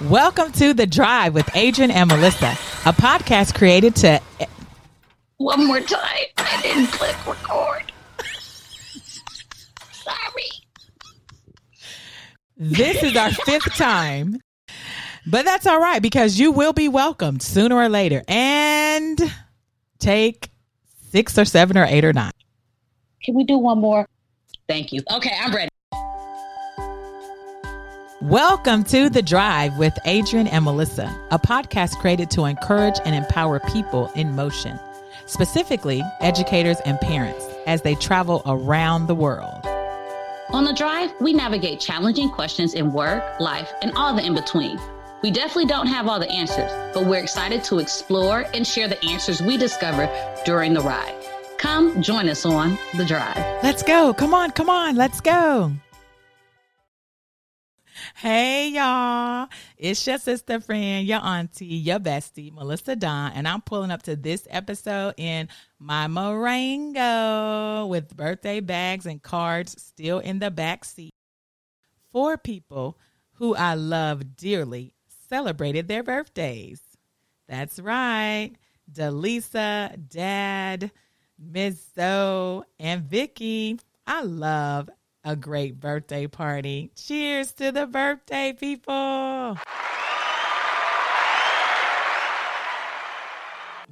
Welcome to The Drive with Adrian and Melissa, a podcast created to. One more time. I didn't click record. Sorry. This is our fifth time, but that's all right because you will be welcomed sooner or later. And take six or seven or eight or nine. Can we do one more? Thank you. Okay, I'm ready. Welcome to The Drive with Adrian and Melissa, a podcast created to encourage and empower people in motion, specifically educators and parents, as they travel around the world. On The Drive, we navigate challenging questions in work, life, and all the in between. We definitely don't have all the answers, but we're excited to explore and share the answers we discover during the ride. Come join us on The Drive. Let's go. Come on, come on. Let's go. Hey y'all, it's your sister friend, your auntie, your bestie, Melissa Don, and I'm pulling up to this episode in my Marengo with birthday bags and cards still in the back seat. Four people who I love dearly celebrated their birthdays. That's right, Delisa, Dad, Miss Zoe, and Vicky. I love a great birthday party. Cheers to the birthday people.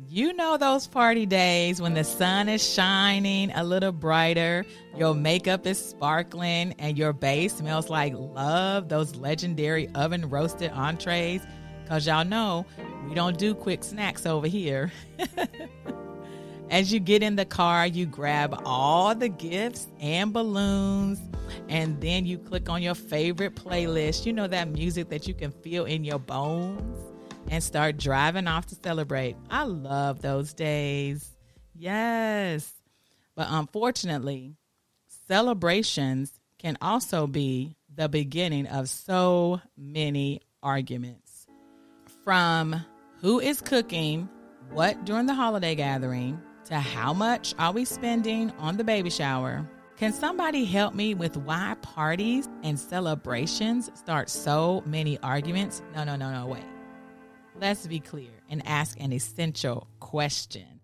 You know those party days when the sun is shining a little brighter, your makeup is sparkling, and your base smells like love, those legendary oven roasted entrees. Because y'all know we don't do quick snacks over here. As you get in the car, you grab all the gifts and balloons, and then you click on your favorite playlist. You know that music that you can feel in your bones, and start driving off to celebrate. I love those days. Yes. But unfortunately, celebrations can also be the beginning of so many arguments. From who is cooking what during the holiday gathering to how much are we spending on the baby shower? Can somebody help me with why parties and celebrations start so many arguments? No, no, no, no, wait. Let's be clear and ask an essential question.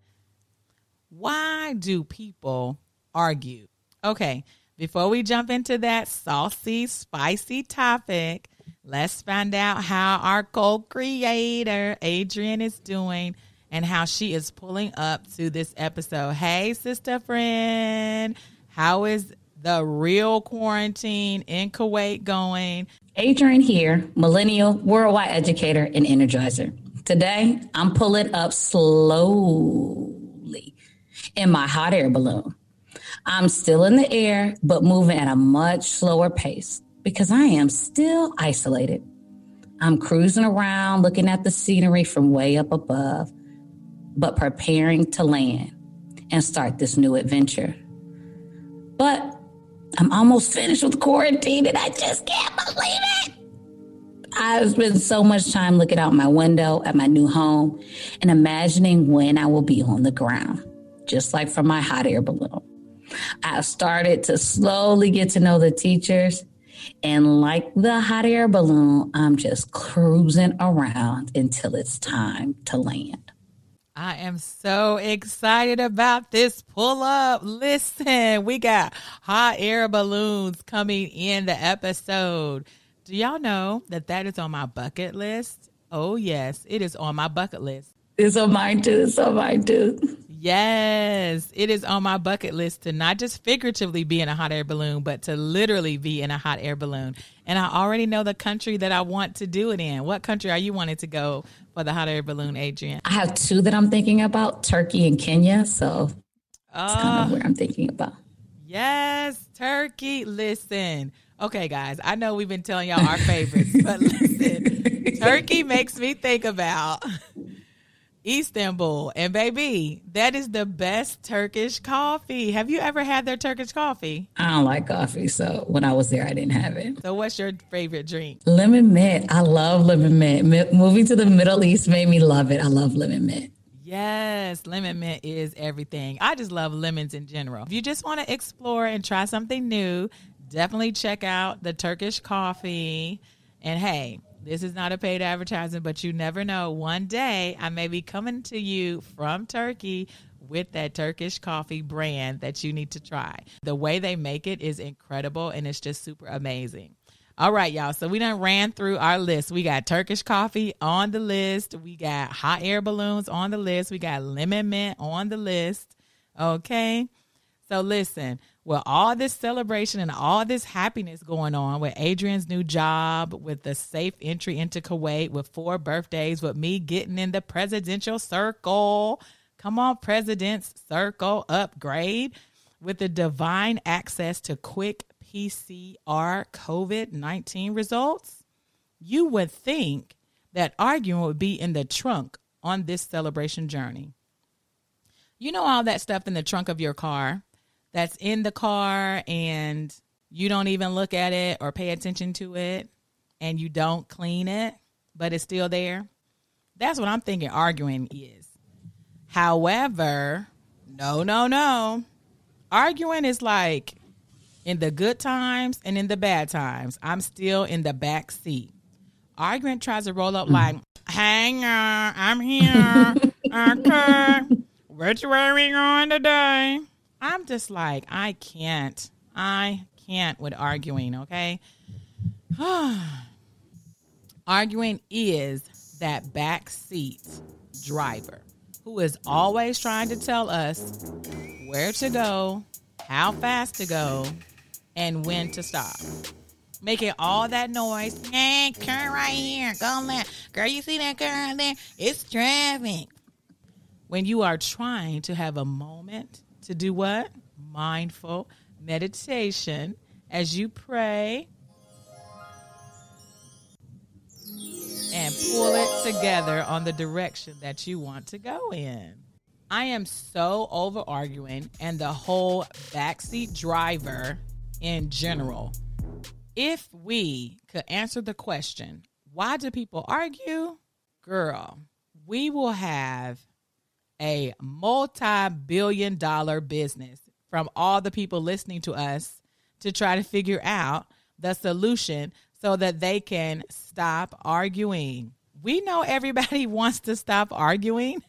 Why do people argue? Okay, before we jump into that saucy, spicy topic, let's find out how our co creator, Adrian, is doing and how she is pulling up to this episode. Hey, sister friend, how is the real quarantine in Kuwait going? Adrian here, millennial worldwide educator and energizer. Today, I'm pulling up slowly in my hot air balloon. I'm still in the air, but moving at a much slower pace because I am still isolated. I'm cruising around looking at the scenery from way up above but preparing to land and start this new adventure. But I'm almost finished with quarantine and I just can't believe it. I've spent so much time looking out my window at my new home and imagining when I will be on the ground, just like from my hot air balloon. I started to slowly get to know the teachers, and like the hot air balloon, I'm just cruising around until it's time to land. I am so excited about this pull up. Listen, we got hot air balloons coming in the episode. Do y'all know that that is on my bucket list? Oh, yes, it is on my bucket list. It's on mine too. It's on mine too. Yes, it is on my bucket list to not just figuratively be in a hot air balloon, but to literally be in a hot air balloon. And I already know the country that I want to do it in. What country are you wanting to go for the hot air balloon, Adrian? I have two that I'm thinking about Turkey and Kenya. So that's kind of oh. where I'm thinking about. Yes, Turkey. Listen. Okay, guys, I know we've been telling y'all our favorites, but listen, Turkey makes me think about Istanbul. And baby, that is the best Turkish coffee. Have you ever had their Turkish coffee? I don't like coffee, so when I was there, I didn't have it. So, what's your favorite drink? Lemon mint. I love lemon mint. moving to the Middle East made me love it. I love lemon mint. Yes, lemon mint is everything. I just love lemons in general. If you just want to explore and try something new, definitely check out the Turkish coffee. And hey, This is not a paid advertisement, but you never know. One day I may be coming to you from Turkey with that Turkish coffee brand that you need to try. The way they make it is incredible and it's just super amazing. All right, y'all. So we done ran through our list. We got Turkish coffee on the list. We got hot air balloons on the list. We got lemon mint on the list. Okay. So listen, with all this celebration and all this happiness going on with Adrian's new job, with the safe entry into Kuwait, with four birthdays, with me getting in the presidential circle. Come on, president's circle upgrade with the divine access to quick PCR COVID 19 results, you would think that arguing would be in the trunk on this celebration journey. You know, all that stuff in the trunk of your car that's in the car and you don't even look at it or pay attention to it and you don't clean it, but it's still there. That's what I'm thinking arguing is. However, no, no, no. Arguing is like in the good times and in the bad times, I'm still in the back seat. Argument tries to roll up like, hang on, I'm here. okay. Which way we going today? I'm just like, I can't. I can't with arguing, okay? arguing is that backseat driver who is always trying to tell us where to go, how fast to go, and when to stop. Making all that noise. Hey, turn right here. Go left. Girl, you see that car there? It's traffic. When you are trying to have a moment to do what? Mindful meditation as you pray and pull it together on the direction that you want to go in. I am so over arguing and the whole backseat driver in general. If we could answer the question, why do people argue? Girl, we will have a multi billion dollar business from all the people listening to us to try to figure out the solution so that they can stop arguing. We know everybody wants to stop arguing.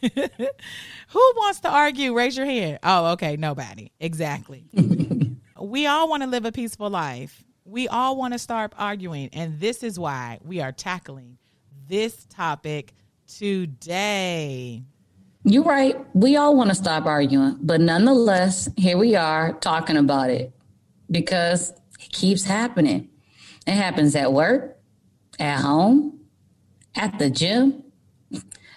Who wants to argue? Raise your hand. Oh, okay. Nobody. Exactly. we all want to live a peaceful life. We all want to stop arguing. And this is why we are tackling this topic today. You're right. We all want to stop arguing, but nonetheless, here we are talking about it because it keeps happening. It happens at work, at home, at the gym.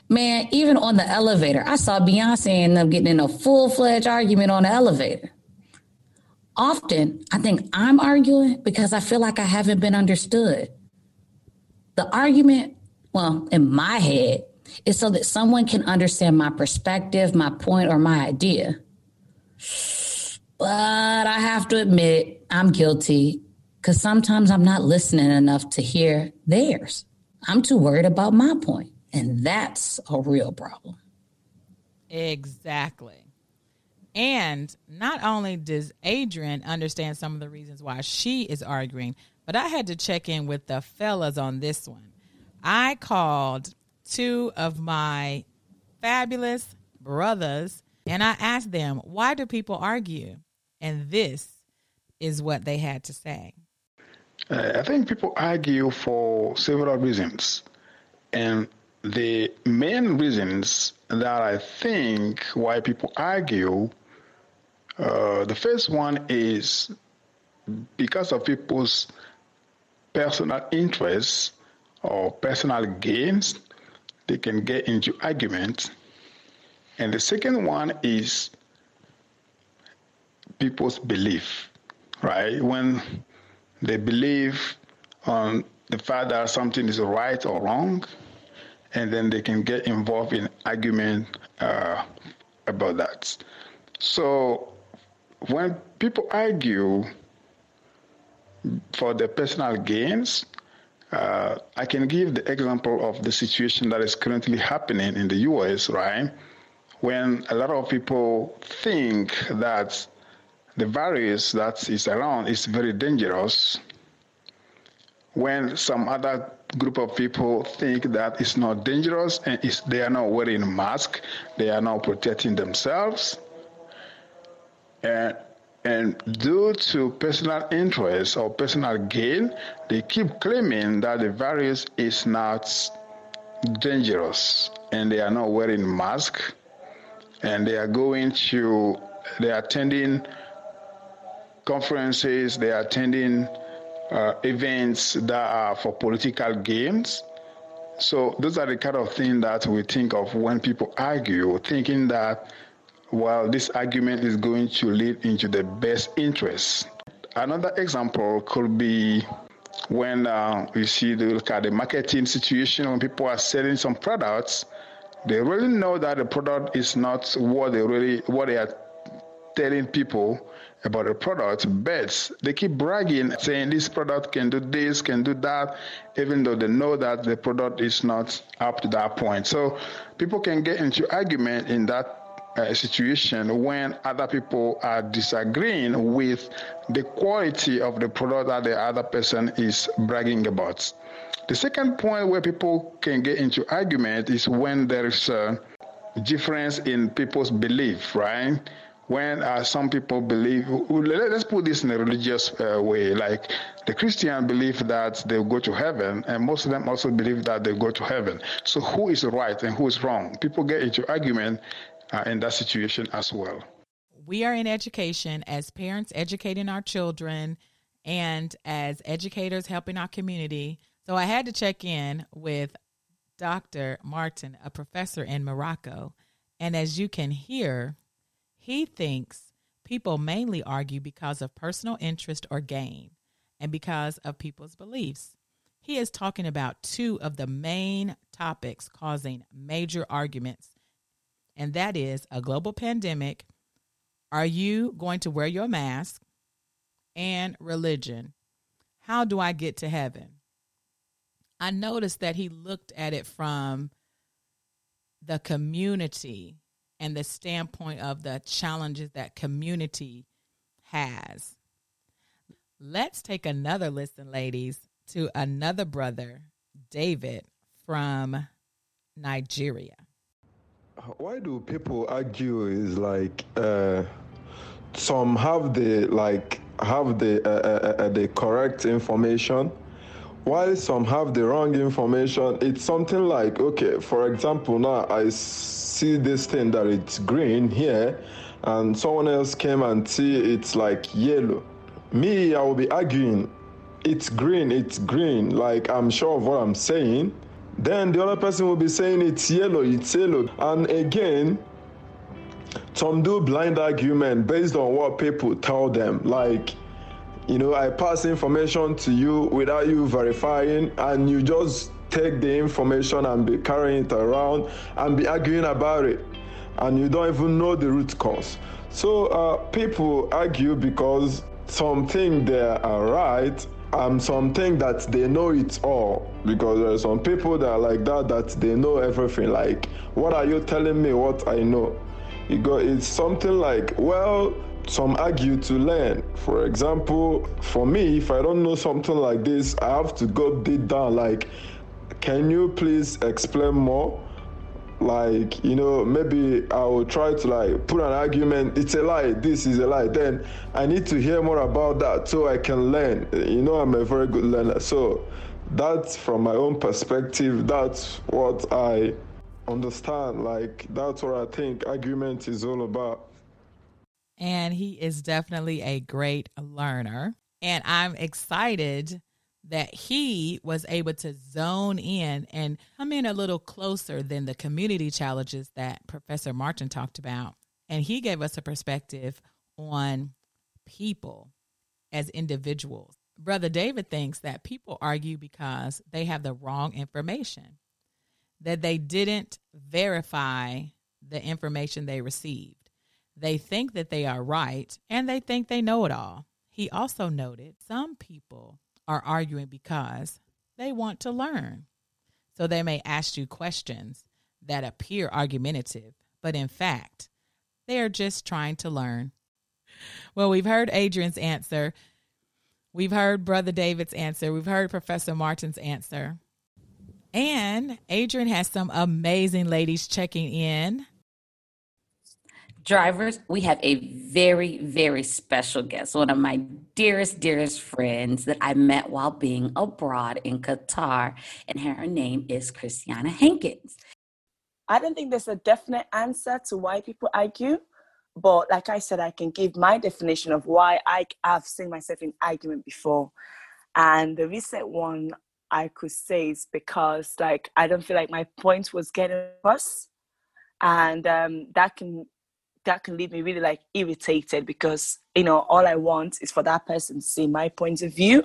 Man, even on the elevator. I saw Beyonce and them getting in a full fledged argument on the elevator often I think I'm arguing because I feel like I haven't been understood. The argument, well, in my head, is so that someone can understand my perspective, my point, or my idea. But I have to admit, I'm guilty because sometimes I'm not listening enough to hear theirs. I'm too worried about my point, and that's a real problem. Exactly. And not only does Adrian understand some of the reasons why she is arguing, but I had to check in with the fellas on this one. I called two of my fabulous brothers and I asked them, why do people argue? And this is what they had to say. Uh, I think people argue for several reasons. And the main reasons that I think why people argue uh, the first one is because of people's personal interests or personal gains, they can get into arguments. And the second one is people's belief, right? When they believe on the fact that something is right or wrong, and then they can get involved in argument uh, about that. So when people argue for their personal gains, uh, I can give the example of the situation that is currently happening in the US, right? When a lot of people think that the virus that is around is very dangerous, when some other group of people think that it's not dangerous and they are not wearing masks, they are not protecting themselves. And, and due to personal interest or personal gain, they keep claiming that the virus is not dangerous and they are not wearing masks and they are going to they are attending conferences they are attending uh, events that are for political games. So those are the kind of things that we think of when people argue thinking that well this argument is going to lead into the best interest. Another example could be when uh, you see the look at the marketing situation when people are selling some products they really know that the product is not what they really what they are telling people about the product but they keep bragging saying this product can do this can do that even though they know that the product is not up to that point. So people can get into argument in that uh, situation when other people are disagreeing with the quality of the product that the other person is bragging about. The second point where people can get into argument is when there is a difference in people's belief, right? When uh, some people believe, let's put this in a religious uh, way, like the Christian believe that they'll go to heaven, and most of them also believe that they go to heaven. So who is right and who is wrong? People get into argument uh, in that situation as well. We are in education as parents educating our children and as educators helping our community. So I had to check in with Dr. Martin, a professor in Morocco. And as you can hear, he thinks people mainly argue because of personal interest or gain and because of people's beliefs. He is talking about two of the main topics causing major arguments and that is a global pandemic. Are you going to wear your mask? And religion. How do I get to heaven? I noticed that he looked at it from the community and the standpoint of the challenges that community has. Let's take another listen, ladies, to another brother, David from Nigeria why do people argue is like uh, some have the like have the uh, uh, uh, the correct information while some have the wrong information? It's something like okay for example now i see this thing that it's green here and someone else came and see it's like yellow. Me i will be arguing it's green it's green. Like i'm sure of what i'm saying then the other person will be saying it's yellow, it's yellow. And again, some do blind argument based on what people tell them. Like, you know, I pass information to you without you verifying, and you just take the information and be carrying it around and be arguing about it, and you don't even know the root cause. So uh, people argue because some think they are right um, something that they know it all because there are some people that are like that that they know everything. Like, what are you telling me? What I know? You go. It's something like, well, some argue to learn. For example, for me, if I don't know something like this, I have to go deep down. Like, can you please explain more? Like you know maybe i will try to like put an argument it's a lie this is a lie. Then i need to hear more about that so i can learn. You know i'm a very good learner. So that's from my own perspective that's what i understand. Like that's what i think argument is all about. And he is definitely a great learner. And i'm excited that he was able to zone in and come in a little closer than the community challenges that Professor Martin talked about. And he gave us a perspective on people as individuals. Brother David thinks that people argue because they have the wrong information, that they didn't verify the information they received. They think that they are right and they think they know it all. He also noted some people are arguing because they want to learn. So they may ask you questions that appear argumentative, but in fact, they are just trying to learn. Well, we've heard Adrian's answer. We've heard Brother David's answer. We've heard Professor Martin's answer. And Adrian has some amazing ladies checking in. Drivers, we have a very, very special guest, one of my dearest, dearest friends that I met while being abroad in Qatar, and her name is Christiana Hankins. I don't think there's a definite answer to why people argue, but like I said, I can give my definition of why I have seen myself in argument before. And the recent one I could say is because like I don't feel like my point was getting across, and um, that can that can leave me really like irritated because you know all I want is for that person to see my point of view,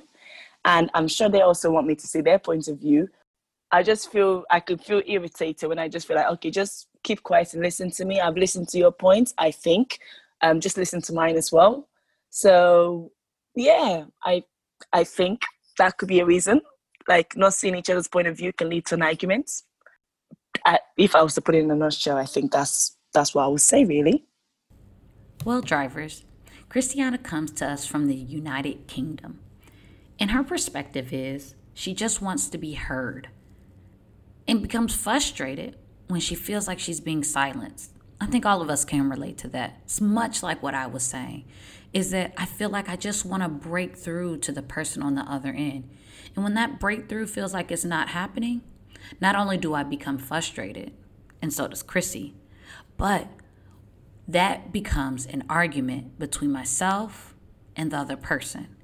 and I'm sure they also want me to see their point of view. I just feel I could feel irritated when I just feel like okay, just keep quiet and listen to me. I've listened to your point. I think, um, just listen to mine as well. So yeah, I I think that could be a reason. Like not seeing each other's point of view can lead to an argument. I, if I was to put it in a nutshell, I think that's that's what I would say really. Well, drivers, Christiana comes to us from the United Kingdom. And her perspective is she just wants to be heard and becomes frustrated when she feels like she's being silenced. I think all of us can relate to that. It's much like what I was saying is that I feel like I just want to break through to the person on the other end. And when that breakthrough feels like it's not happening, not only do I become frustrated, and so does Chrissy, but that becomes an argument between myself and the other person.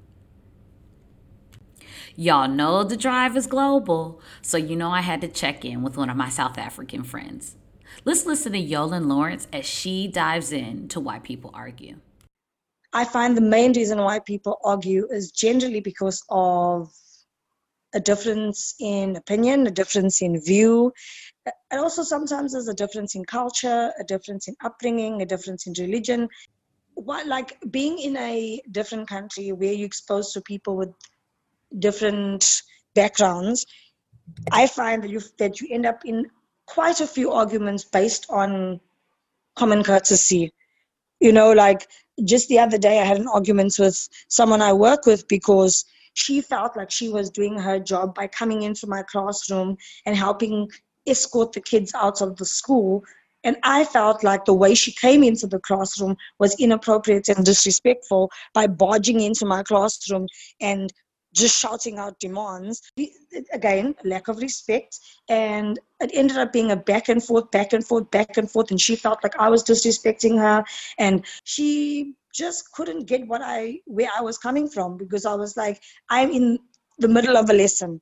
Y'all know the drive is global, so you know I had to check in with one of my South African friends. Let's listen to Yolan Lawrence as she dives in to why people argue. I find the main reason why people argue is generally because of a difference in opinion, a difference in view, and also sometimes there's a difference in culture, a difference in upbringing, a difference in religion. What like being in a different country where you're exposed to people with different backgrounds, I find that you that you end up in quite a few arguments based on common courtesy. You know, like just the other day I had an argument with someone I work with because she felt like she was doing her job by coming into my classroom and helping escort the kids out of the school. And I felt like the way she came into the classroom was inappropriate and disrespectful by barging into my classroom and just shouting out demands. Again, lack of respect. And it ended up being a back and forth, back and forth, back and forth. And she felt like I was disrespecting her. And she just couldn't get what I where I was coming from because I was like, I'm in the middle of a lesson.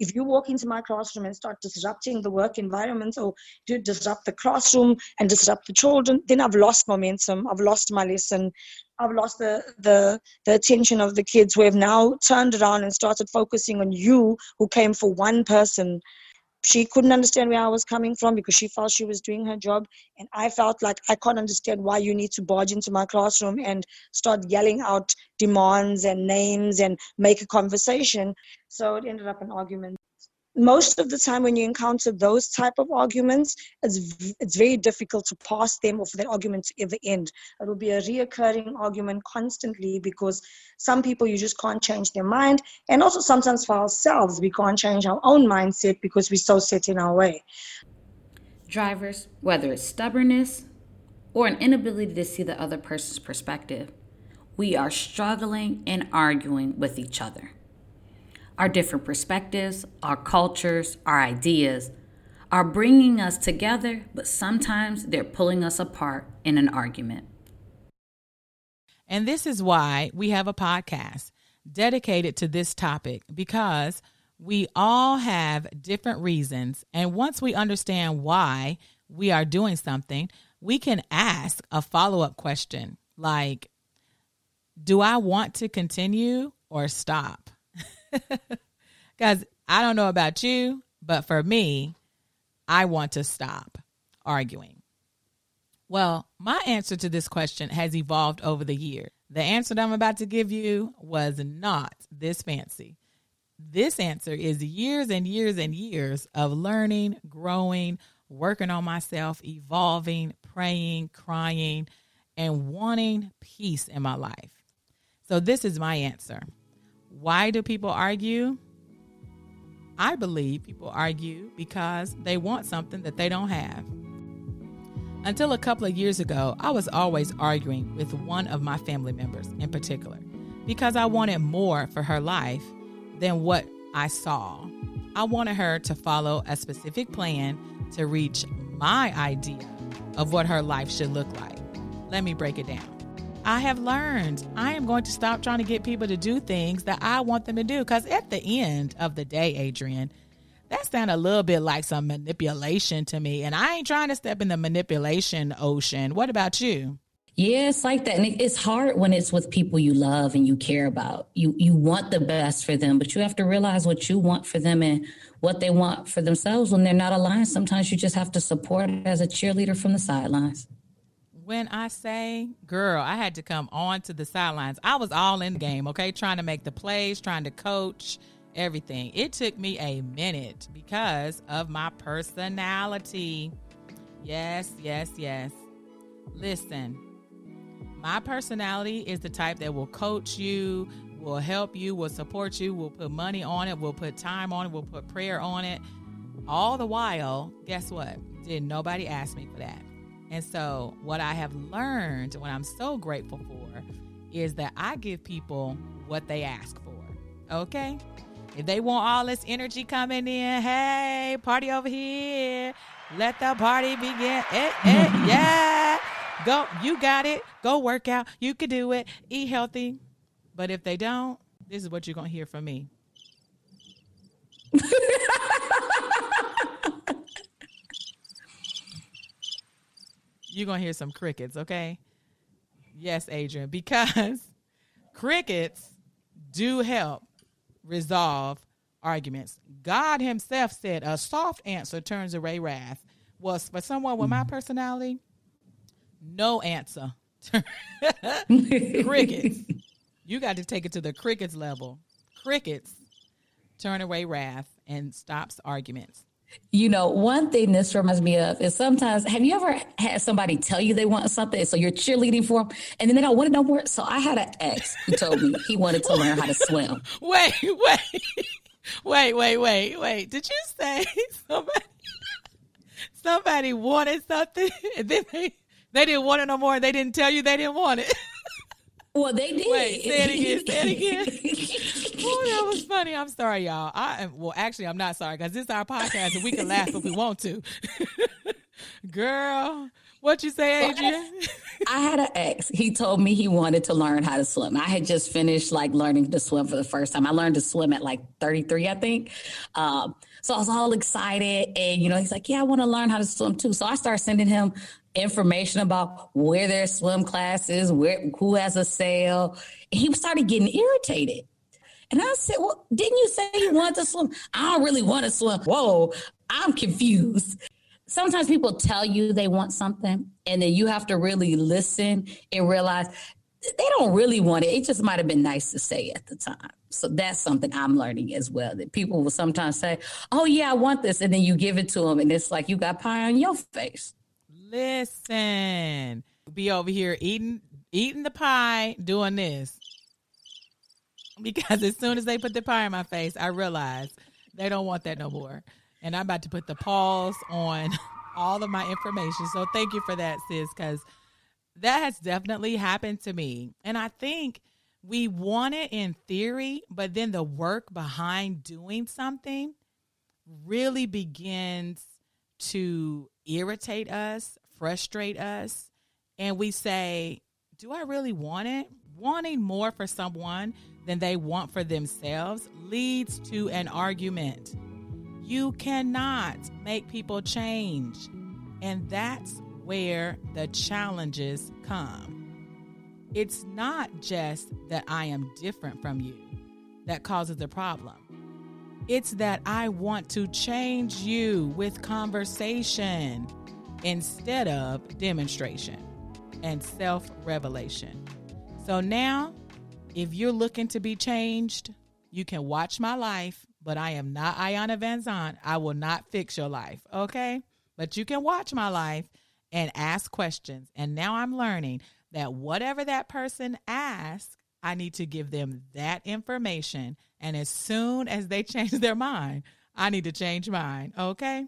If you walk into my classroom and start disrupting the work environment or to disrupt the classroom and disrupt the children, then I've lost momentum. I've lost my lesson. I've lost the, the, the attention of the kids who have now turned around and started focusing on you who came for one person she couldn't understand where I was coming from because she felt she was doing her job. And I felt like I can't understand why you need to barge into my classroom and start yelling out demands and names and make a conversation. So it ended up an argument most of the time when you encounter those type of arguments it's it's very difficult to pass them or for that argument to ever end. It will be a reoccurring argument constantly because some people you just can't change their mind. And also sometimes for ourselves we can't change our own mindset because we're so set in our way. Drivers whether it's stubbornness or an inability to see the other person's perspective we are struggling and arguing with each other our different perspectives, our cultures, our ideas are bringing us together, but sometimes they're pulling us apart in an argument. And this is why we have a podcast dedicated to this topic because we all have different reasons. And once we understand why we are doing something, we can ask a follow up question like, Do I want to continue or stop? Guys, I don't know about you, but for me, I want to stop arguing. Well, my answer to this question has evolved over the years. The answer that I'm about to give you was not this fancy. This answer is years and years and years of learning, growing, working on myself, evolving, praying, crying, and wanting peace in my life. So, this is my answer Why do people argue? I believe people argue because they want something that they don't have. Until a couple of years ago, I was always arguing with one of my family members in particular because I wanted more for her life than what I saw. I wanted her to follow a specific plan to reach my idea of what her life should look like. Let me break it down. I have learned I am going to stop trying to get people to do things that I want them to do. Because at the end of the day, Adrian, that sounds a little bit like some manipulation to me. And I ain't trying to step in the manipulation ocean. What about you? Yeah, it's like that. And it's hard when it's with people you love and you care about. You you want the best for them, but you have to realize what you want for them and what they want for themselves when they're not aligned. Sometimes you just have to support as a cheerleader from the sidelines when I say, girl, I had to come on to the sidelines. I was all in the game, okay, trying to make the plays, trying to coach, everything. It took me a minute because of my personality. Yes, yes, yes. Listen, my personality is the type that will coach you, will help you, will support you, will put money on it, will put time on it, will put prayer on it. All the while, guess what? Did nobody ask me for that? And so, what I have learned, what I'm so grateful for, is that I give people what they ask for. Okay? If they want all this energy coming in, hey, party over here. Let the party begin. Eh, eh, yeah. Go, you got it. Go work out. You can do it. Eat healthy. But if they don't, this is what you're going to hear from me. You're going to hear some crickets, okay? Yes, Adrian, because crickets do help resolve arguments. God Himself said a soft answer turns away wrath. Was for someone with my mm-hmm. personality, no answer. crickets. You got to take it to the crickets level. Crickets turn away wrath and stops arguments. You know, one thing this reminds me of is sometimes have you ever had somebody tell you they want something, so you're cheerleading for them, and then they don't want it no more? So I had an ex who told me he wanted to learn how to swim. Wait, wait, wait, wait, wait, wait. Did you say somebody somebody wanted something and then they they didn't want it no more they didn't tell you they didn't want it? Well, they did. Wait, say it again. Say it again. oh, that was funny. I'm sorry, y'all. I am. Well, actually, I'm not sorry because this is our podcast and we can laugh if we want to. Girl, what you say, Adrian? I had an ex. He told me he wanted to learn how to swim. I had just finished like learning to swim for the first time. I learned to swim at like 33, I think. Um, so I was all excited, and you know, he's like, "Yeah, I want to learn how to swim too." So I started sending him information about where their swim classes, where who has a sale. He started getting irritated. And I said, Well, didn't you say you wanted to swim? I don't really want to swim. Whoa, I'm confused. Sometimes people tell you they want something, and then you have to really listen and realize they don't really want it. It just might have been nice to say at the time. So that's something I'm learning as well. That people will sometimes say, "Oh yeah, I want this," and then you give it to them, and it's like you got pie on your face. Listen, be over here eating eating the pie, doing this. Because as soon as they put the pie in my face, I realize they don't want that no more. And I'm about to put the pause on all of my information. So thank you for that, sis, because that has definitely happened to me. And I think we want it in theory, but then the work behind doing something really begins to irritate us frustrate us and we say, Do I really want it? Wanting more for someone than they want for themselves leads to an argument. You cannot make people change. And that's where the challenges come. It's not just that I am different from you that causes the problem. It's that I want to change you with conversation instead of demonstration and self revelation. So now, if you're looking to be changed, you can watch my life, but I am not Iyanla Van Vanzant. I will not fix your life, okay? But you can watch my life and ask questions. And now I'm learning that whatever that person asks, I need to give them that information. And as soon as they change their mind, I need to change mine. Okay.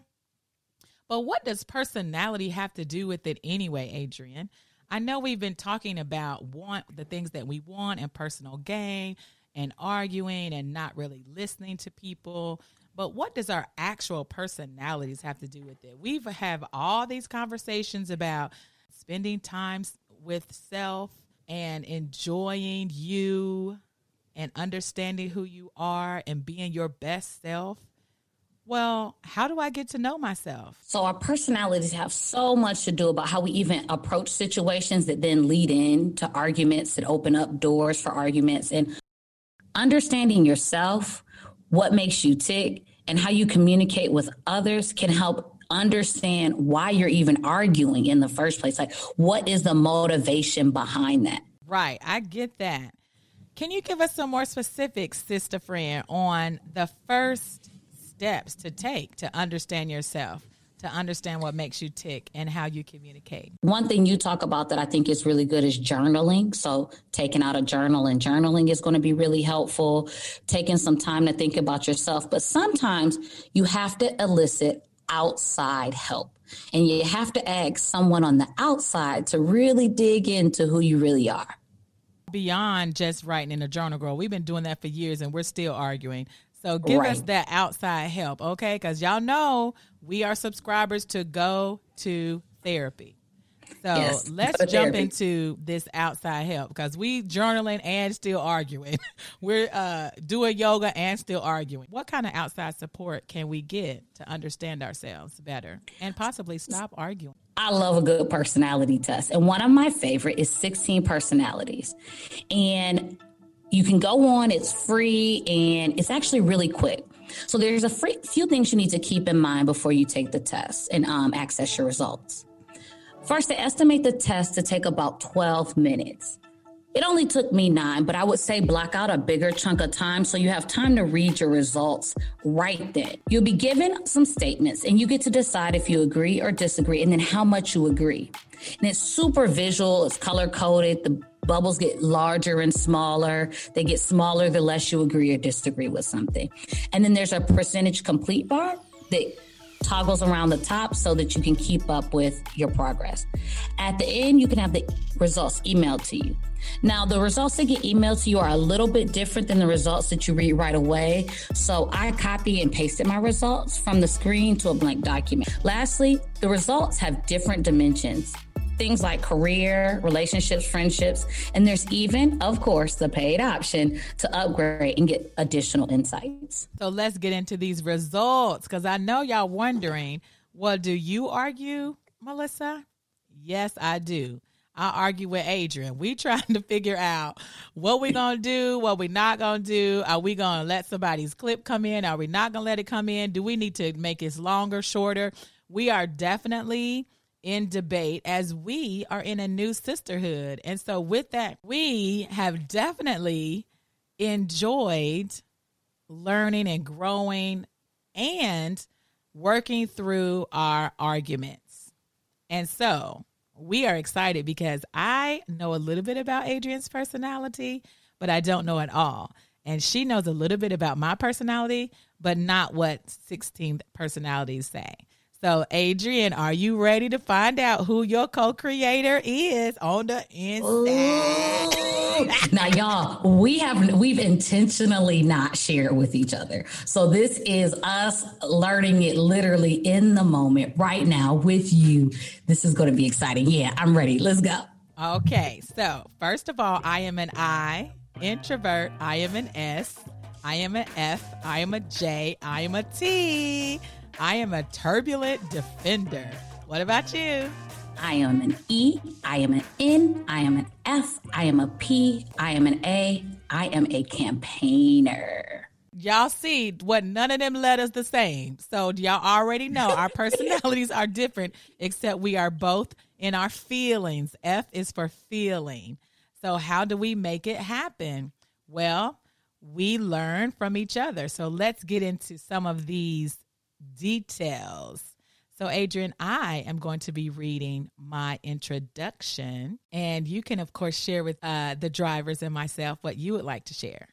But what does personality have to do with it anyway, Adrian? I know we've been talking about want the things that we want and personal gain and arguing and not really listening to people. But what does our actual personalities have to do with it? We have have all these conversations about spending time with self and enjoying you and understanding who you are and being your best self. Well, how do I get to know myself? So, our personalities have so much to do about how we even approach situations that then lead in to arguments that open up doors for arguments. And understanding yourself, what makes you tick, and how you communicate with others can help understand why you're even arguing in the first place. Like, what is the motivation behind that? Right. I get that. Can you give us some more specifics, sister friend, on the first steps to take to understand yourself? to understand what makes you tick and how you communicate. One thing you talk about that I think is really good is journaling. So, taking out a journal and journaling is going to be really helpful. Taking some time to think about yourself. But sometimes you have to elicit outside help. And you have to ask someone on the outside to really dig into who you really are. Beyond just writing in a journal, girl, we've been doing that for years and we're still arguing. So give right. us that outside help, okay? Because y'all know we are subscribers to go to therapy. So yes, let's jump therapy. into this outside help because we journaling and still arguing. We're uh, doing yoga and still arguing. What kind of outside support can we get to understand ourselves better and possibly stop arguing? I love a good personality test. And one of my favorite is 16 personalities. And you can go on, it's free, and it's actually really quick. So there's a free, few things you need to keep in mind before you take the test and um, access your results. First, they estimate the test to take about 12 minutes. It only took me nine, but I would say block out a bigger chunk of time so you have time to read your results right then. You'll be given some statements and you get to decide if you agree or disagree and then how much you agree. And it's super visual, it's color coded. The bubbles get larger and smaller. They get smaller the less you agree or disagree with something. And then there's a percentage complete bar that toggles around the top so that you can keep up with your progress. At the end, you can have the results emailed to you. Now, the results that get emailed to you are a little bit different than the results that you read right away. So I copy and pasted my results from the screen to a blank document. Lastly, the results have different dimensions things like career, relationships, friendships, and there's even, of course, the paid option to upgrade and get additional insights. So let's get into these results because I know y'all wondering, well, do you argue, Melissa? Yes, I do. I argue with Adrian. We trying to figure out what we gonna do, what we not gonna do. Are we gonna let somebody's clip come in? Are we not gonna let it come in? Do we need to make it longer, shorter? We are definitely in debate as we are in a new sisterhood. And so, with that, we have definitely enjoyed learning and growing and working through our arguments. And so, we are excited because I know a little bit about Adrian's personality, but I don't know it all. And she knows a little bit about my personality, but not what 16 personalities say. So, Adrian, are you ready to find out who your co-creator is on the inside? now, y'all, we have we've intentionally not shared with each other. So this is us learning it literally in the moment right now with you. This is going to be exciting. Yeah, I'm ready. Let's go. Okay. So, first of all, I am an I, introvert. I am an S. I am an F. I am a J. I am a T. I am a turbulent defender. What about you? I am an E, I am an N, I am an F, I am a P, I am an A, I am a campaigner. Y'all see what none of them letters the same. So y'all already know our personalities are different, except we are both in our feelings. F is for feeling. So how do we make it happen? Well, we learn from each other. So let's get into some of these details. So, Adrian, I am going to be reading my introduction, and you can, of course, share with uh, the drivers and myself what you would like to share.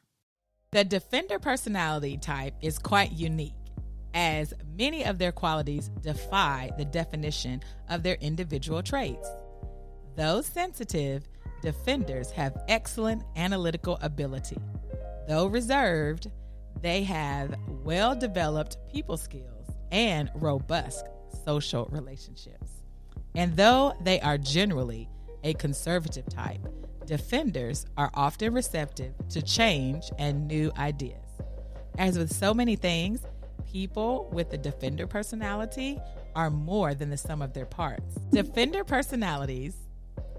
The defender personality type is quite unique, as many of their qualities defy the definition of their individual traits. Though sensitive, defenders have excellent analytical ability. Though reserved, they have well developed people skills and robust social relationships. And though they are generally a conservative type, defenders are often receptive to change and new ideas. As with so many things, people with the defender personality are more than the sum of their parts. Defender personalities,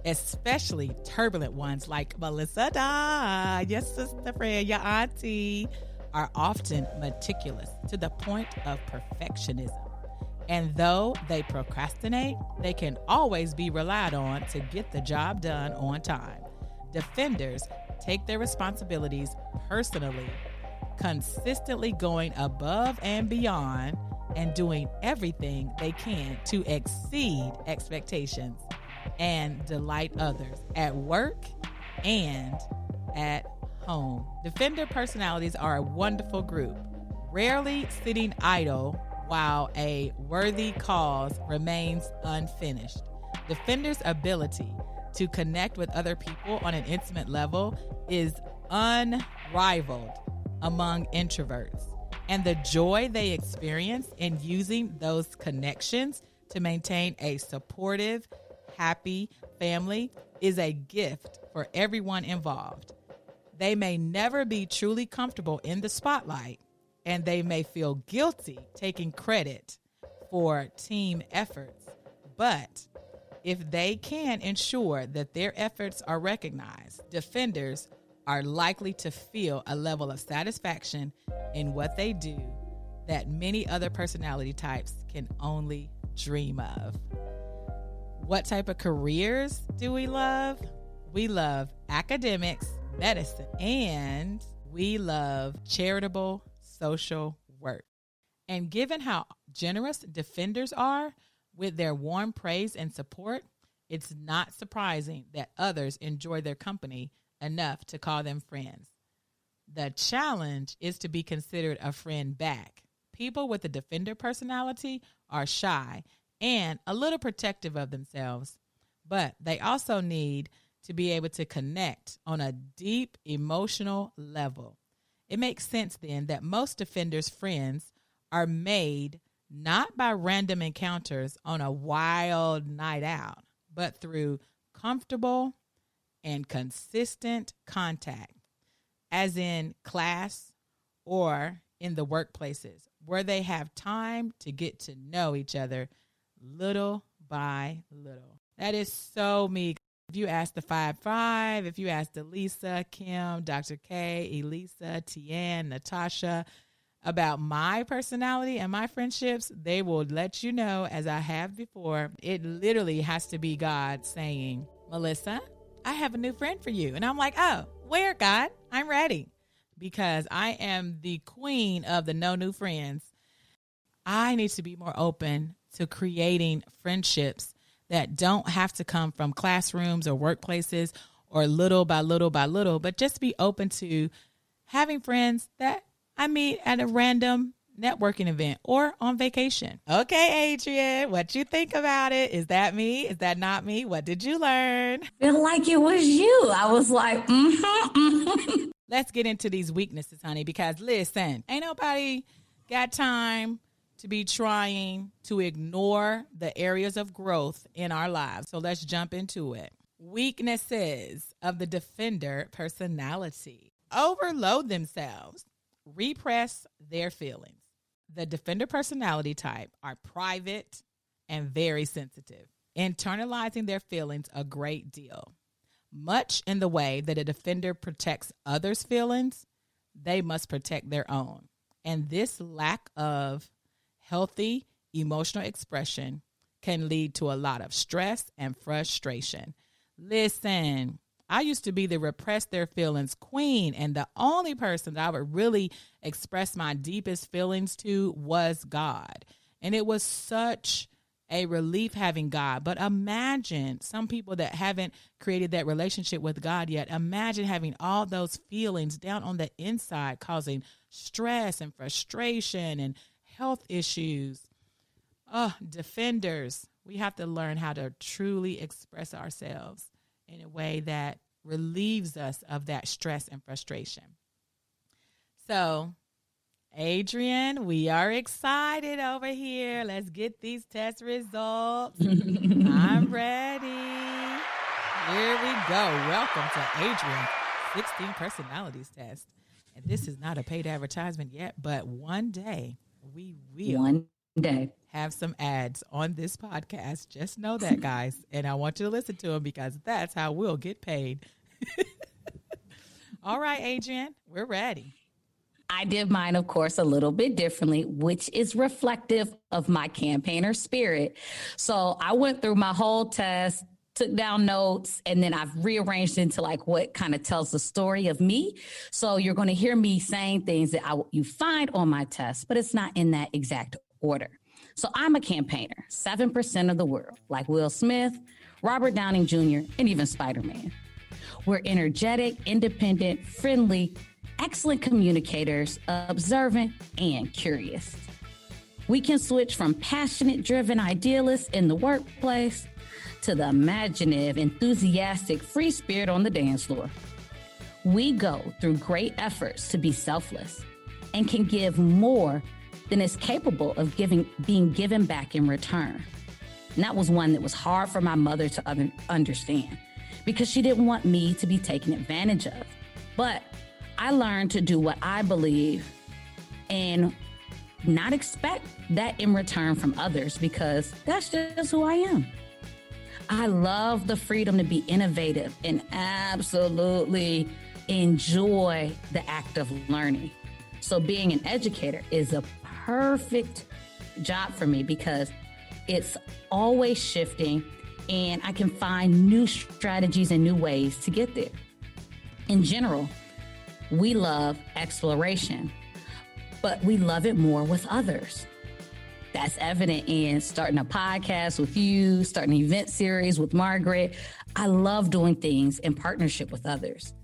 especially turbulent ones like Melissa Da, yes, sister friend, your auntie, are often meticulous to the point of perfectionism. And though they procrastinate, they can always be relied on to get the job done on time. Defenders take their responsibilities personally, consistently going above and beyond and doing everything they can to exceed expectations and delight others at work and at home. Defender personalities are a wonderful group, rarely sitting idle while a worthy cause remains unfinished. Defender's ability to connect with other people on an intimate level is unrivaled among introverts. And the joy they experience in using those connections to maintain a supportive, happy family is a gift for everyone involved. They may never be truly comfortable in the spotlight, and they may feel guilty taking credit for team efforts. But if they can ensure that their efforts are recognized, defenders are likely to feel a level of satisfaction in what they do that many other personality types can only dream of. What type of careers do we love? We love academics, medicine, and we love charitable social work. And given how generous defenders are with their warm praise and support, it's not surprising that others enjoy their company enough to call them friends. The challenge is to be considered a friend back. People with a defender personality are shy and a little protective of themselves, but they also need to be able to connect on a deep emotional level. It makes sense then that most defenders' friends are made not by random encounters on a wild night out, but through comfortable and consistent contact, as in class or in the workplaces, where they have time to get to know each other little by little. That is so me. If you ask the five five, if you ask Elisa, Kim, Dr. K, Elisa, Tian, Natasha about my personality and my friendships, they will let you know, as I have before, it literally has to be God saying, Melissa, I have a new friend for you. And I'm like, oh, where, God? I'm ready. Because I am the queen of the no new friends. I need to be more open to creating friendships that don't have to come from classrooms or workplaces or little by little by little, but just be open to having friends that I meet at a random networking event or on vacation. Okay, Adrian, what you think about it? Is that me? Is that not me? What did you learn? Feel like it was you. I was like, mm-hmm, mm-hmm. Let's get into these weaknesses, honey, because listen, ain't nobody got time to be trying to ignore the areas of growth in our lives. So let's jump into it. Weaknesses of the defender personality overload themselves, repress their feelings. The defender personality type are private and very sensitive, internalizing their feelings a great deal. Much in the way that a defender protects others' feelings, they must protect their own. And this lack of healthy emotional expression can lead to a lot of stress and frustration. Listen, I used to be the repress their feelings queen, and the only person that I would really express my deepest feelings to was God. And it was such a relief having God. But imagine some people that haven't created that relationship with God yet. Imagine having all those feelings down on the inside causing stress and frustration and health issues. Oh, defenders, we have to learn how to truly express ourselves in a way that relieves us of that stress and frustration. So, Adrian, we are excited over here. Let's get these test results. I'm ready. Here we go. Welcome to Adrian 16 personalities test. And this is not a paid advertisement yet, but one day we will One day. have some ads on this podcast. Just know that, guys. and I want you to listen to them because that's how we'll get paid. All right, Adrian, we're ready. I did mine, of course, a little bit differently, which is reflective of my campaigner spirit. So I went through my whole test, took down notes, and then I've rearranged into like what kind of tells the story of me. So you're going to hear me saying things that I, you find on my test, but it's not in that exact order. So I'm a campaigner, 7% of the world, like Will Smith, Robert Downing Jr., and even Spider Man. We're energetic, independent, friendly, excellent communicators, observant, and curious. We can switch from passionate, driven idealists in the workplace to the imaginative, enthusiastic, free spirit on the dance floor. We go through great efforts to be selfless and can give more than is capable of giving being given back in return. And that was one that was hard for my mother to understand because she didn't want me to be taken advantage of. But I learned to do what I believe and not expect that in return from others because that's just who I am. I love the freedom to be innovative and absolutely enjoy the act of learning. So, being an educator is a perfect job for me because it's always shifting and I can find new strategies and new ways to get there. In general, we love exploration, but we love it more with others. That's evident in starting a podcast with you, starting an event series with Margaret. I love doing things in partnership with others.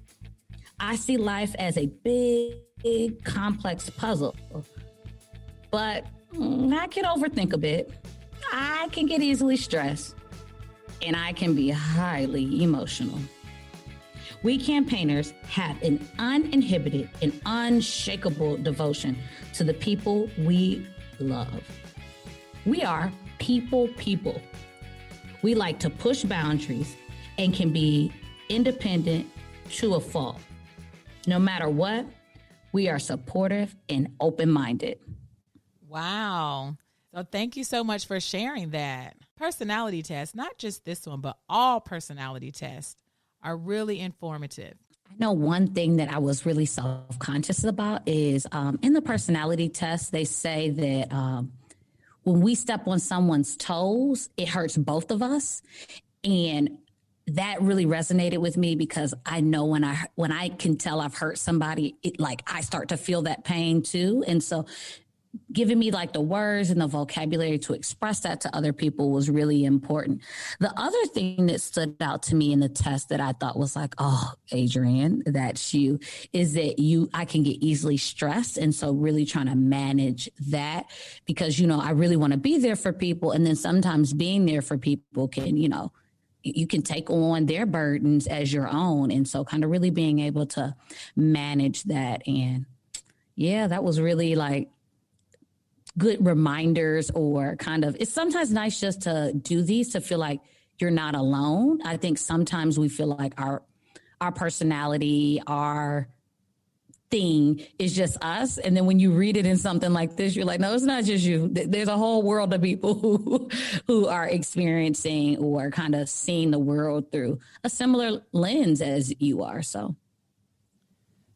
I see life as a big, big complex puzzle, but mm, I can overthink a bit. I can get easily stressed, and I can be highly emotional. We campaigners have an uninhibited and unshakable devotion to the people we love. We are people, people. We like to push boundaries and can be independent to a fault. No matter what, we are supportive and open minded. Wow. So thank you so much for sharing that. Personality tests, not just this one, but all personality tests are really informative. I know one thing that I was really self conscious about is um, in the personality test, they say that um, when we step on someone's toes, it hurts both of us. And that really resonated with me because I know when I when I can tell I've hurt somebody, it like I start to feel that pain too. And so giving me like the words and the vocabulary to express that to other people was really important. The other thing that stood out to me in the test that I thought was like, oh, Adrian, that's you, is that you, I can get easily stressed. And so really trying to manage that because, you know, I really want to be there for people. And then sometimes being there for people can, you know, you can take on their burdens as your own. And so kind of really being able to manage that. And yeah, that was really like, good reminders or kind of it's sometimes nice just to do these to feel like you're not alone. I think sometimes we feel like our our personality, our thing is just us. And then when you read it in something like this, you're like, no, it's not just you. There's a whole world of people who, who are experiencing or kind of seeing the world through a similar lens as you are. So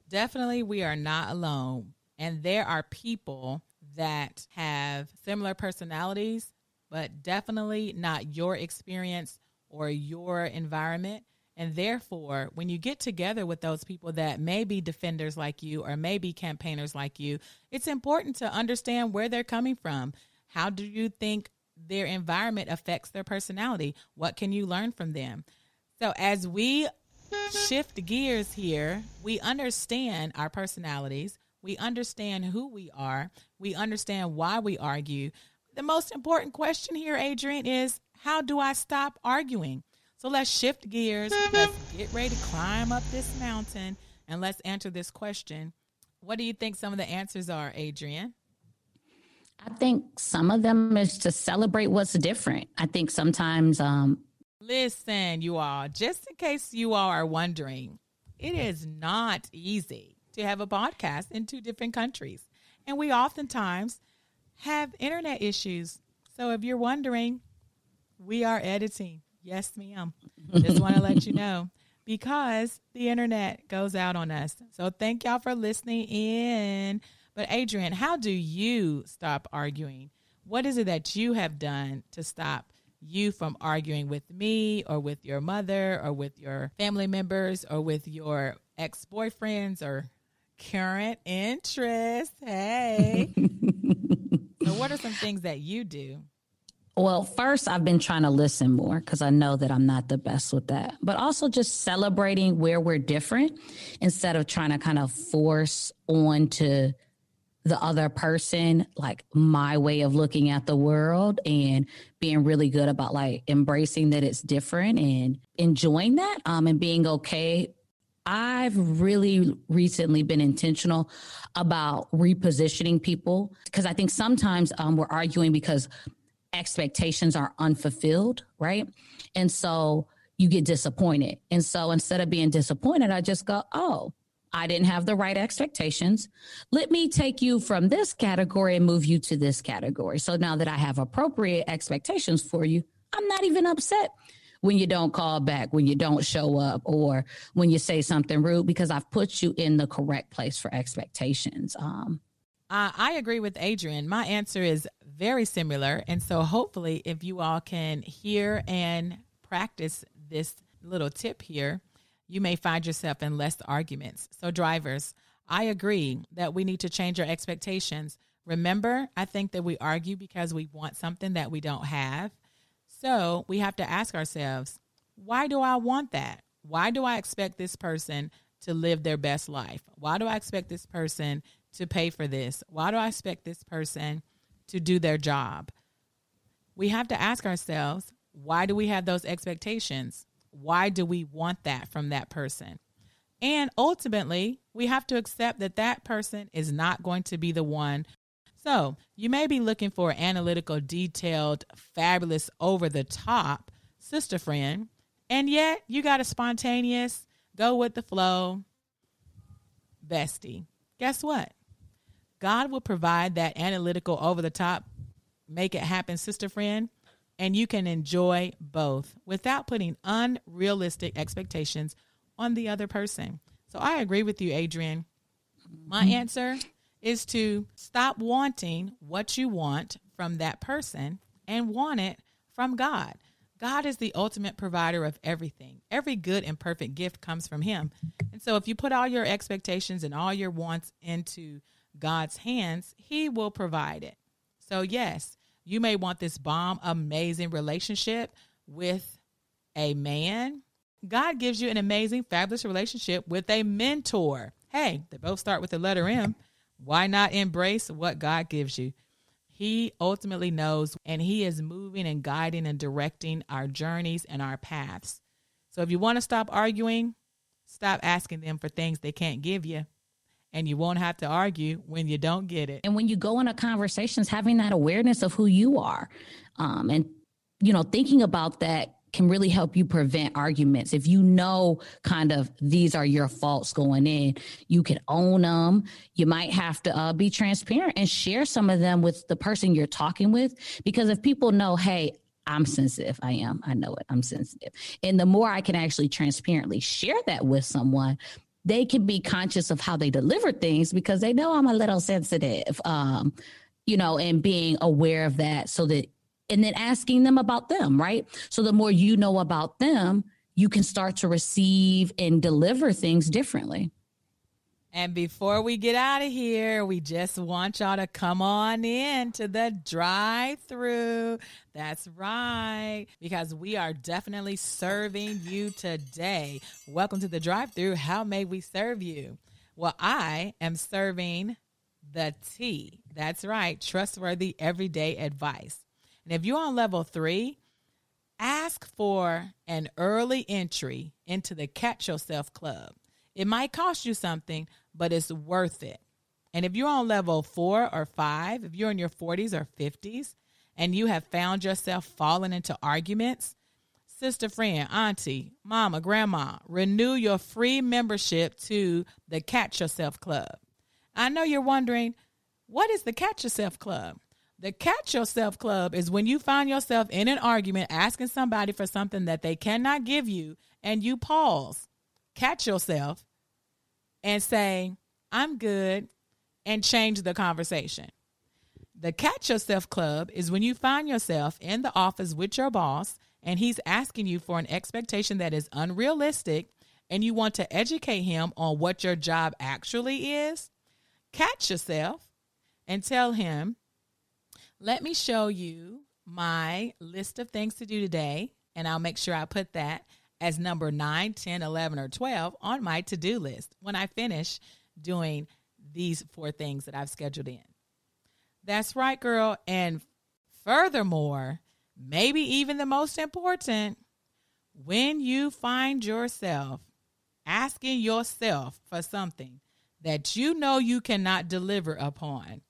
definitely we are not alone. And there are people that have similar personalities, but definitely not your experience or your environment. And therefore, when you get together with those people that may be defenders like you or maybe campaigners like you, it's important to understand where they're coming from. How do you think their environment affects their personality. What can you learn from them? So as we shift gears here, we understand our personalities, we understand who we are, we understand why we argue. The most important question here, Adrian, is how do I stop arguing? So let's shift gears. Let's get ready to climb up this mountain and let's answer this question. What do you think some of the answers are, Adrian? I think some of them is to celebrate what's different. I think sometimes um, Listen, you all, just in case you all are wondering, it is not easy to have a podcast in two different countries. And we oftentimes have internet issues. So if you're wondering, we are editing. Yes, ma'am. Just want to let you know because the internet goes out on us. So thank y'all for listening in. But Adrian, how do you stop arguing? What is it that you have done to stop you from arguing with me or with your mother or with your family members or with your ex boyfriends or current interest. Hey. so, what are some things that you do? Well, first, I've been trying to listen more because I know that I'm not the best with that, but also just celebrating where we're different instead of trying to kind of force on to the other person, like my way of looking at the world and being really good about like embracing that it's different and enjoying that um, and being okay. I've really recently been intentional about repositioning people because I think sometimes um, we're arguing because expectations are unfulfilled, right? And so you get disappointed. And so instead of being disappointed, I just go, oh, I didn't have the right expectations. Let me take you from this category and move you to this category. So now that I have appropriate expectations for you, I'm not even upset when you don't call back, when you don't show up, or when you say something rude because I've put you in the correct place for expectations. Um, uh, I agree with Adrian. My answer is very similar. And so hopefully, if you all can hear and practice this little tip here, you may find yourself in less arguments. So, drivers, I agree that we need to change our expectations. Remember, I think that we argue because we want something that we don't have. So, we have to ask ourselves, why do I want that? Why do I expect this person to live their best life? Why do I expect this person to pay for this? Why do I expect this person to do their job? We have to ask ourselves, why do we have those expectations? Why do we want that from that person? And ultimately, we have to accept that that person is not going to be the one. So, you may be looking for analytical, detailed, fabulous, over the top sister friend, and yet you got a spontaneous, go with the flow bestie. Guess what? God will provide that analytical, over the top, make it happen sister friend and you can enjoy both without putting unrealistic expectations on the other person. So I agree with you, Adrian. My mm-hmm. answer is to stop wanting what you want from that person and want it from God. God is the ultimate provider of everything. Every good and perfect gift comes from Him. And so, if you put all your expectations and all your wants into God's hands, He will provide it. So, yes, you may want this bomb, amazing relationship with a man. God gives you an amazing, fabulous relationship with a mentor. Hey, they both start with the letter M. Why not embrace what God gives you? He ultimately knows, and He is moving and guiding and directing our journeys and our paths. So if you want to stop arguing, stop asking them for things they can't give you and you won't have to argue when you don't get it. And when you go into conversations, having that awareness of who you are, um, and you know, thinking about that can really help you prevent arguments. If you know kind of these are your faults going in, you can own them. You might have to uh, be transparent and share some of them with the person you're talking with. Because if people know, hey, I'm sensitive. I am. I know it. I'm sensitive. And the more I can actually transparently share that with someone, they can be conscious of how they deliver things because they know I'm a little sensitive, um, you know, and being aware of that so that, and then asking them about them, right? So the more you know about them, you can start to receive and deliver things differently. And before we get out of here, we just want y'all to come on in to the drive through. That's right, because we are definitely serving you today. Welcome to the drive through. How may we serve you? Well, I am serving the tea. That's right, trustworthy everyday advice. And if you're on level three, ask for an early entry into the Catch Yourself Club. It might cost you something, but it's worth it. And if you're on level four or five, if you're in your 40s or 50s, and you have found yourself falling into arguments, sister, friend, auntie, mama, grandma, renew your free membership to the Catch Yourself Club. I know you're wondering, what is the Catch Yourself Club? The Catch Yourself Club is when you find yourself in an argument asking somebody for something that they cannot give you, and you pause, catch yourself, and say, I'm good, and change the conversation. The Catch Yourself Club is when you find yourself in the office with your boss and he's asking you for an expectation that is unrealistic and you want to educate him on what your job actually is. Catch yourself and tell him, Let me show you my list of things to do today. And I'll make sure I put that as number 9, 10, 11, or 12 on my to do list when I finish doing these four things that I've scheduled in. That's right, girl. And furthermore, maybe even the most important, when you find yourself asking yourself for something that you know you cannot deliver upon,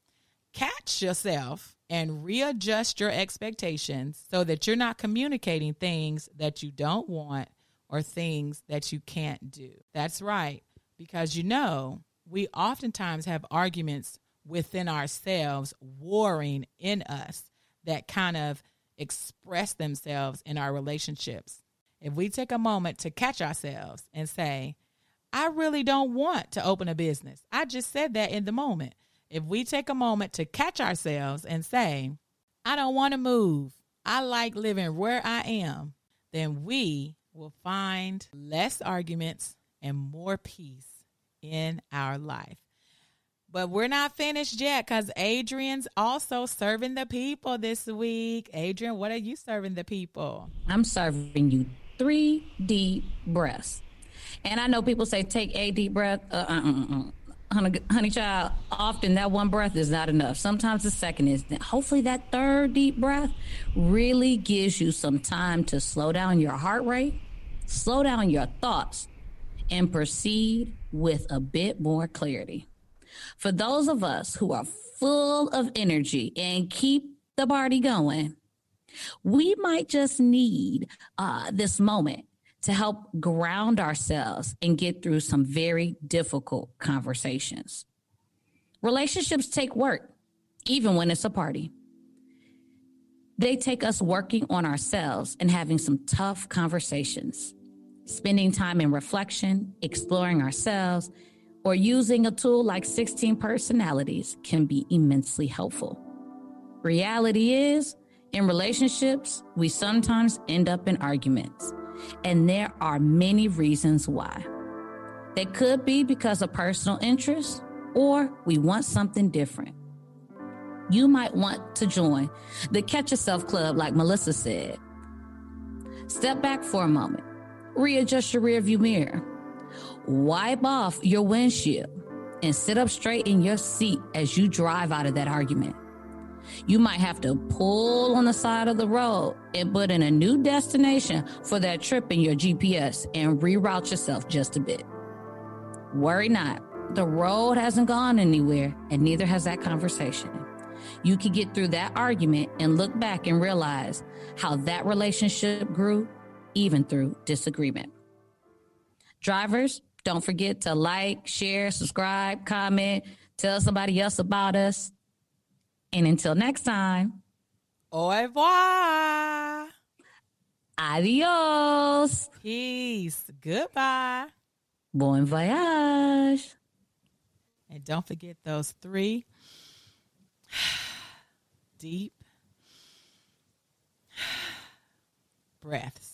catch yourself and readjust your expectations so that you're not communicating things that you don't want or things that you can't do. That's right, because you know, we oftentimes have arguments within ourselves, warring in us, that kind of express themselves in our relationships. If we take a moment to catch ourselves and say, I really don't want to open a business. I just said that in the moment. If we take a moment to catch ourselves and say, I don't want to move, I like living where I am, then we will find less arguments and more peace in our life. But we're not finished yet because Adrian's also serving the people this week. Adrian, what are you serving the people? I'm serving you three deep breaths. And I know people say take a deep breath. Uh, uh, uh, uh honey, honey child, often that one breath is not enough. Sometimes the second is. Hopefully, that third deep breath really gives you some time to slow down your heart rate, slow down your thoughts, and proceed with a bit more clarity. For those of us who are full of energy and keep the party going, we might just need uh, this moment to help ground ourselves and get through some very difficult conversations. Relationships take work, even when it's a party. They take us working on ourselves and having some tough conversations, spending time in reflection, exploring ourselves, or using a tool like 16 personalities can be immensely helpful. Reality is, in relationships, we sometimes end up in arguments and there are many reasons why. They could be because of personal interest, or we want something different. You might want to join the Catch Yourself Club, like Melissa said. Step back for a moment, readjust your rearview mirror, wipe off your windshield, and sit up straight in your seat as you drive out of that argument. You might have to pull on the side of the road and put in a new destination for that trip in your GPS and reroute yourself just a bit. Worry not. The road hasn't gone anywhere, and neither has that conversation. You can get through that argument and look back and realize how that relationship grew, even through disagreement. Drivers, don't forget to like, share, subscribe, comment, tell somebody else about us. And until next time, au revoir. Adios. Peace. Goodbye. Bon voyage. And don't forget those three deep breaths.